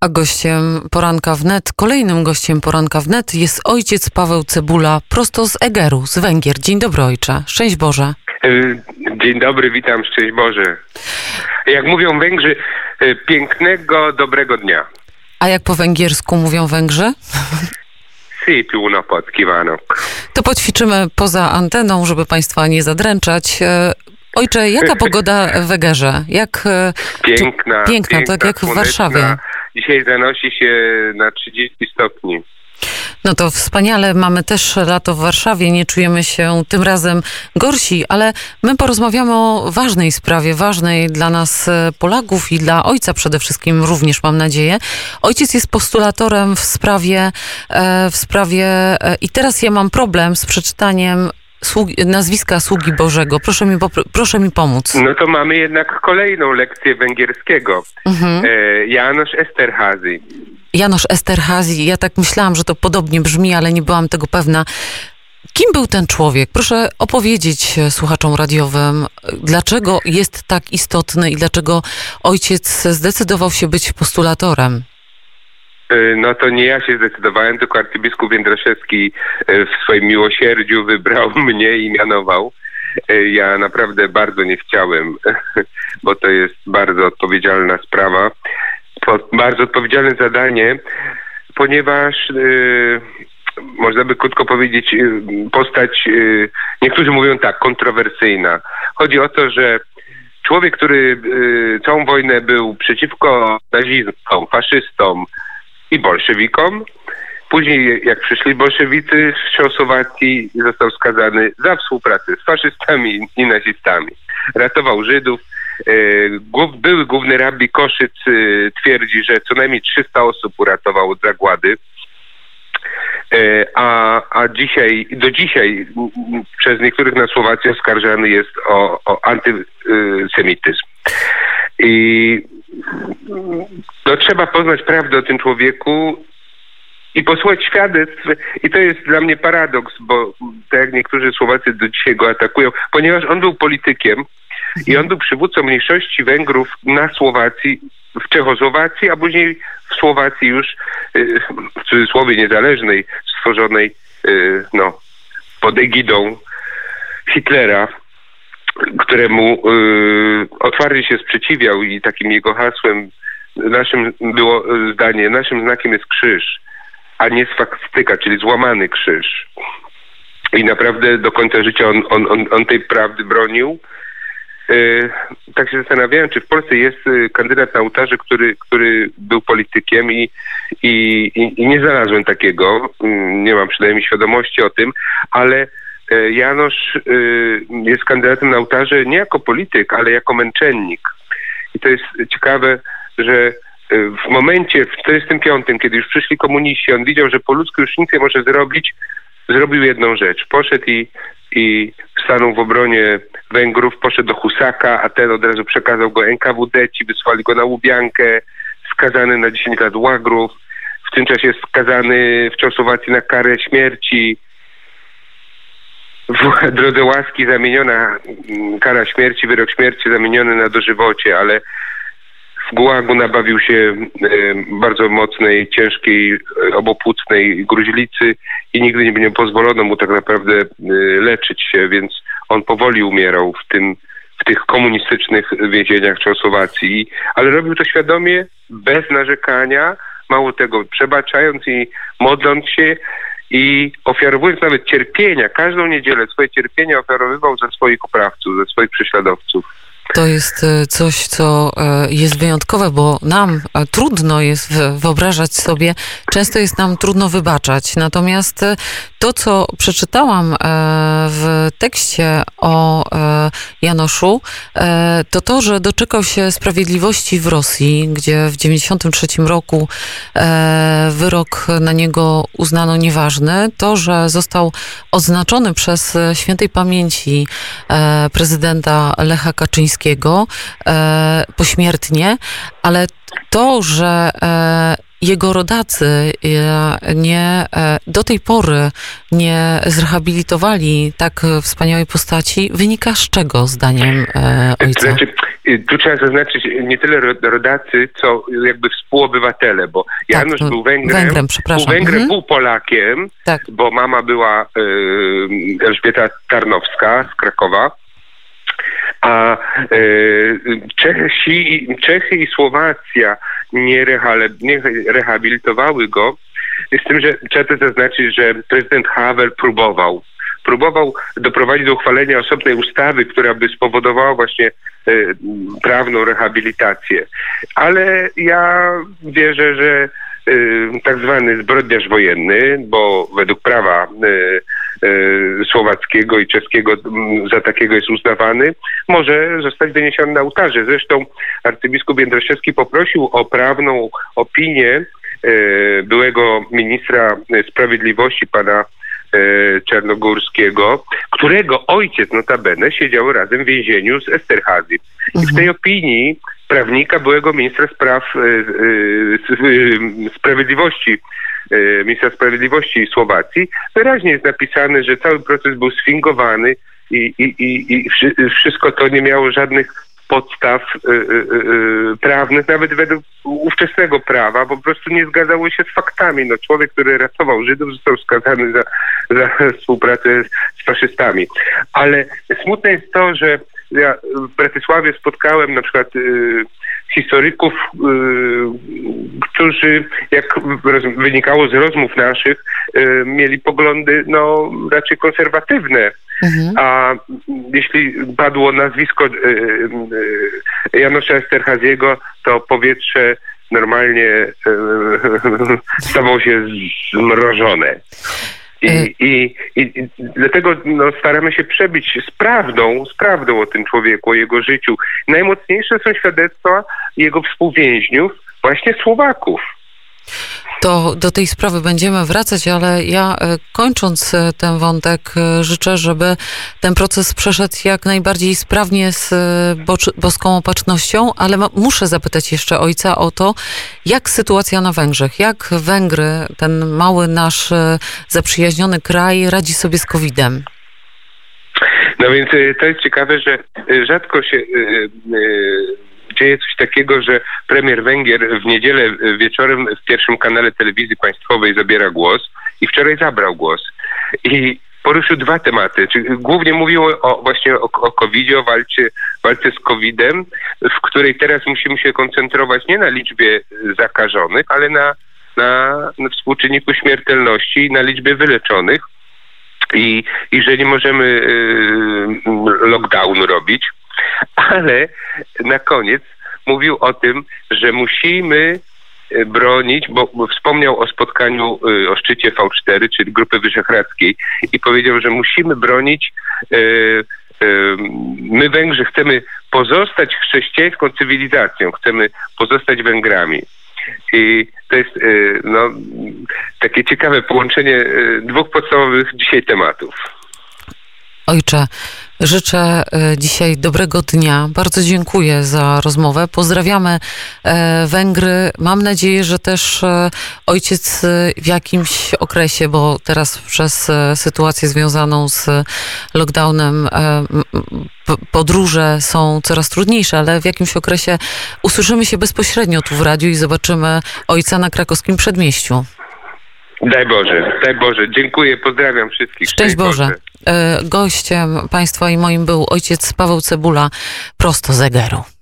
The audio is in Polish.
A gościem poranka wnet, kolejnym gościem poranka wnet jest ojciec Paweł Cebula, prosto z Egeru, z Węgier. Dzień dobry, ojcze. Szczęść Boże. Y, Dzień dobry, witam, szczęść Boże. Jak mówią Węgrzy, y, pięknego, dobrego dnia. A jak po węgiersku mówią Węgrzy? Napot kívánok. To poćwiczymy poza anteną, żeby Państwa nie zadręczać. E, Ojcze, jaka pogoda w Egerze? Jak, e, Piękna, Czy- piękna, tak jak w. Warszawie. Dzisiaj zanosi się na 30 stopni. No to wspaniale, mamy też lato w Warszawie, nie czujemy się tym razem gorsi, ale my porozmawiamy o ważnej sprawie, ważnej dla nas e, Polaków i dla ojca przede wszystkim również mam nadzieję. Ojciec jest postulatorem w sprawie, e, w sprawie e, i teraz ja mam problem z przeczytaniem sługi, nazwiska sługi Bożego. Proszę mi, proszę mi pomóc. No to mamy jednak kolejną lekcję węgierskiego. Mhm. E, Janusz Esterhazy. Janosz Esterhazy, ja tak myślałam, że to podobnie brzmi, ale nie byłam tego pewna. Kim był ten człowiek? Proszę opowiedzieć e, słuchaczom radiowym, dlaczego jest tak istotny i dlaczego ojciec zdecydował się być postulatorem. E, No to nie ja się zdecydowałem, tylko arcybiskup Jędraszewski e, w swoim miłosierdziu wybrał mnie i mianował. E, Ja naprawdę bardzo nie chciałem, bo to jest bardzo odpowiedzialna sprawa, bardzo odpowiedzialne zadanie, ponieważ można by krótko powiedzieć, postać, niektórzy mówią tak, kontrowersyjna. Chodzi o to, że człowiek, który całą wojnę był przeciwko nazistom, faszystom, i bolszewikom. Później, jak przyszli bolszewicy w Czechosłowacji, został skazany za współpracę z faszystami i nazistami. Ratował Żydów. E, Były główny rabbi Koszyc e, twierdzi, że co najmniej 300 osób uratował od zagłady. E, A, a dzisiaj, do dzisiaj przez niektórych na Słowacji oskarżany jest o, o antysemityzm. I no, trzeba poznać prawdę o tym człowieku i posłuchać świadectw. I to jest dla mnie paradoks, bo tak jak niektórzy Słowacy do dzisiaj go atakują, ponieważ on był politykiem i on był przywódcą mniejszości Węgrów na Słowacji, w Czechosłowacji, a później w Słowacji już y, w cudzysłowie niezależnej, stworzonej y, no, pod egidą Hitlera któremu y, otwarcie się sprzeciwiał i takim jego hasłem naszym było y, zdanie, naszym znakiem jest krzyż, a nie swastyka, czyli złamany krzyż. I naprawdę do końca życia on, on, on, on tej prawdy bronił. Y, tak się zastanawiałem, czy w Polsce jest y, kandydat na ołtarze, który, który był politykiem i, i, i, i nie znalazłem takiego. Mm, Nie mam przynajmniej świadomości o tym, ale e, Janosz y, jest kandydatem na ołtarze nie jako polityk, ale jako męczennik. I to jest ciekawe, że y, w momencie, w 1945, kiedy już przyszli komuniści, on widział, że po ludzku już nic nie może zrobić, zrobił jedną rzecz. Poszedł i, i stanął w obronie Węgrów, poszedł do Husaka, a ten od razu przekazał go NKWD, ci wysłali go na Łubiankę, skazany na 10 lat łagrów, w tym czasie skazany w Czechosłowacji na karę śmierci. W drodze łaski zamieniona mm, kara śmierci, wyrok śmierci zamieniony na dożywocie, ale w Gułagu nabawił się e, bardzo mocnej, ciężkiej, e, obopłucnej gruźlicy i nigdy nie, nie pozwolono mu tak naprawdę e, leczyć się, więc on powoli umierał w tym w tych komunistycznych więzieniach Czechosłowacji. Ale robił to świadomie, bez narzekania, mało tego, przebaczając i modląc się i ofiarowując nawet cierpienia. Każdą niedzielę swoje cierpienia ofiarowywał za swoich oprawców, za swoich prześladowców. To jest e, coś, co e, jest wyjątkowe, bo nam e, trudno jest wyobrażać sobie, często jest nam trudno wybaczać. Natomiast to, co przeczytałam e, w tekście o e, Janoszu, e, to to, że doczekał się sprawiedliwości w Rosji, gdzie w 93 roku wyrok na niego uznano nieważny. To, że został odznaczony przez świętej pamięci prezydenta Lecha Kaczyńskiego pośmiertnie, ale to, że jego rodacy e, nie, e, do tej pory nie zrehabilitowali tak wspaniałej postaci, wynika z czego, zdaniem e, ojca? Znaczy, tu trzeba zaznaczyć nie tyle rodacy, co jakby współobywatele, bo tak, Janusz był Węgrem, Węgrem, przepraszam. pół Węgrem, mhm. pół Polakiem, tak. bo mama była y, Elżbieta Tarnowska z Krakowa, a y, Czesi, Czechy i Słowacja nie, nie rehabilitowały go, z tym, że trzeba zaznaczyć, że prezydent Havel próbował próbował doprowadzić do uchwalenia osobnej ustawy, która by spowodowała właśnie e, prawną rehabilitację. Ale ja wierzę, że e, tak zwany zbrodniarz wojenny, bo według prawa e, słowackiego i czeskiego za takiego jest uznawany, może zostać wyniesiony na ołtarze. Zresztą arcybiskup Jędraszewski poprosił o prawną opinię byłego ministra sprawiedliwości, pana czarnogórskiego, którego ojciec notabene siedział razem w więzieniu z Esterhazy. I w tej mhm. opinii prawnika byłego ministra spraw e, e, sprawiedliwości ministra sprawiedliwości Słowacji, wyraźnie jest napisane, że cały proces był sfingowany i, i, i, i wszystko to nie miało żadnych podstaw y, y, y, prawnych, nawet według ówczesnego prawa, po prostu nie zgadzało się z faktami. No, człowiek, który ratował Żydów, został skazany za, za współpracę z faszystami. Ale smutne jest to, że ja w Bratysławie spotkałem na przykład y, historyków, y, którzy, jak wynikało z rozmów naszych, y, mieli poglądy no, raczej konserwatywne Mhm. A jeśli padło nazwisko y, y, Janusza Esterhaziego, to powietrze normalnie y, stawało się zmrożone. I, i, i, dlatego no, staramy się przebić z prawdą, z prawdą o tym człowieku, o jego życiu. Najmocniejsze są świadectwa jego współwięźniów, właśnie Słowaków. To do tej sprawy będziemy wracać, ale ja e, kończąc e, ten wątek e, życzę, żeby ten proces przeszedł jak najbardziej sprawnie z boską opatrznością, ale muszę zapytać jeszcze ojca o to, jak sytuacja na Węgrzech, jak Węgry, ten mały nasz zaprzyjaźniony kraj radzi sobie z COVID-em? No więc to jest ciekawe, że rzadko się dzieje coś takiego, że premier Węgier w niedzielę wieczorem w pierwszym kanale telewizji państwowej zabiera głos i wczoraj zabrał głos. I poruszył dwa tematy. Czyli głównie mówił o, właśnie o, o COVID-zie, o walce, walce z COVID-em, w której teraz musimy się koncentrować nie na liczbie zakażonych, ale na, na, na współczynniku śmiertelności i na liczbie wyleczonych. I, i że nie możemy y, lockdownu robić, ale na koniec mówił o tym, że musimy e, bronić, bo wspomniał o spotkaniu e, o szczycie V4, czyli Grupy Wyszehradzkiej i powiedział, że musimy bronić e, my Węgrzy chcemy pozostać chrześcijańską cywilizacją, chcemy pozostać Węgrami. I to jest no, takie ciekawe połączenie dwóch podstawowych dzisiaj tematów. Ojcze, życzę e, dzisiaj dobrego dnia. Bardzo dziękuję za rozmowę. Pozdrawiamy e, Węgry. Mam nadzieję, że też e, ojciec w jakimś okresie, bo teraz przez sytuację związaną z lockdownem podróże są coraz trudniejsze, ale w jakimś okresie usłyszymy się bezpośrednio tu w radiu i zobaczymy ojca na krakowskim przedmieściu. Daj Boże, daj Boże. Dziękuję, pozdrawiam wszystkich. Szczęść Boże. Boże. Gościem Państwa i moim był ojciec Paweł Cebula, prosto z Egeru.